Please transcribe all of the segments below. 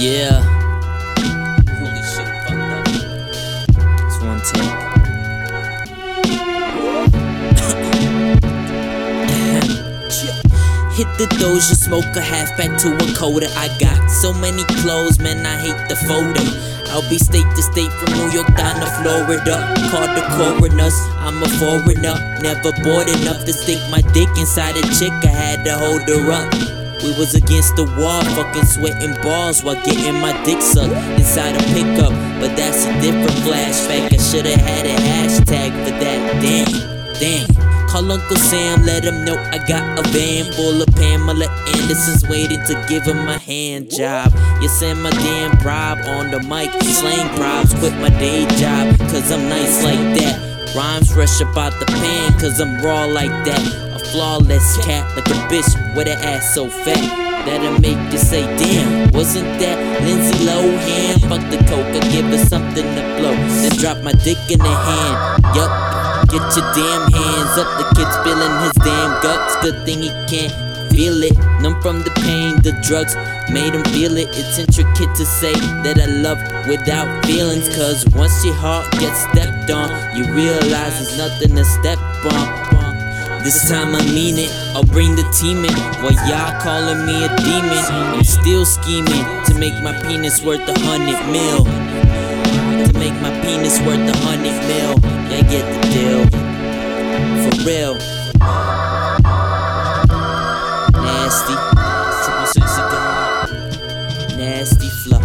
Yeah. Holy shit, fucked up. It's one take. Hit the doja, smoke a half back to a coda. I got so many clothes, man, I hate the folding. I'll be state to state from New York down to Florida. Call the coroners, I'm a foreigner. Never bored enough to stick my dick inside a chick, I had to hold her up. We was against the wall, fucking sweating balls while getting my dick sucked inside a pickup. But that's a different flashback. I should've had a hashtag for that. Damn, damn. Call Uncle Sam, let him know I got a van full of Pamela Andersons waiting to give him a hand job. You send my damn prob on the mic, slang props, quit my day job, cause I'm nice like that. Rhymes fresh about the pen, cause I'm raw like that. Flawless cat, like a bitch with an ass so fat. That'll make you say, damn, wasn't that Lindsay Lohan? Fuck the coke, I give her something to blow. Then drop my dick in the hand, yup. Get your damn hands up, the kid's feeling his damn guts. Good thing he can't feel it. Numb from the pain, the drugs made him feel it. It's intricate to say that I love without feelings. Cause once your heart gets stepped on, you realize there's nothing to step on. This time I mean it, I'll bring the team in. While y'all calling me a demon? I'm still scheming to make my penis worth a hundred mil. To make my penis worth a hundred mil. Yeah, get the deal. For real. Nasty. Nasty flow.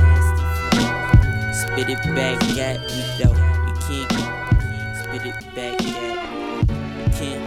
Spit it back at me though. You can't Spit it back at me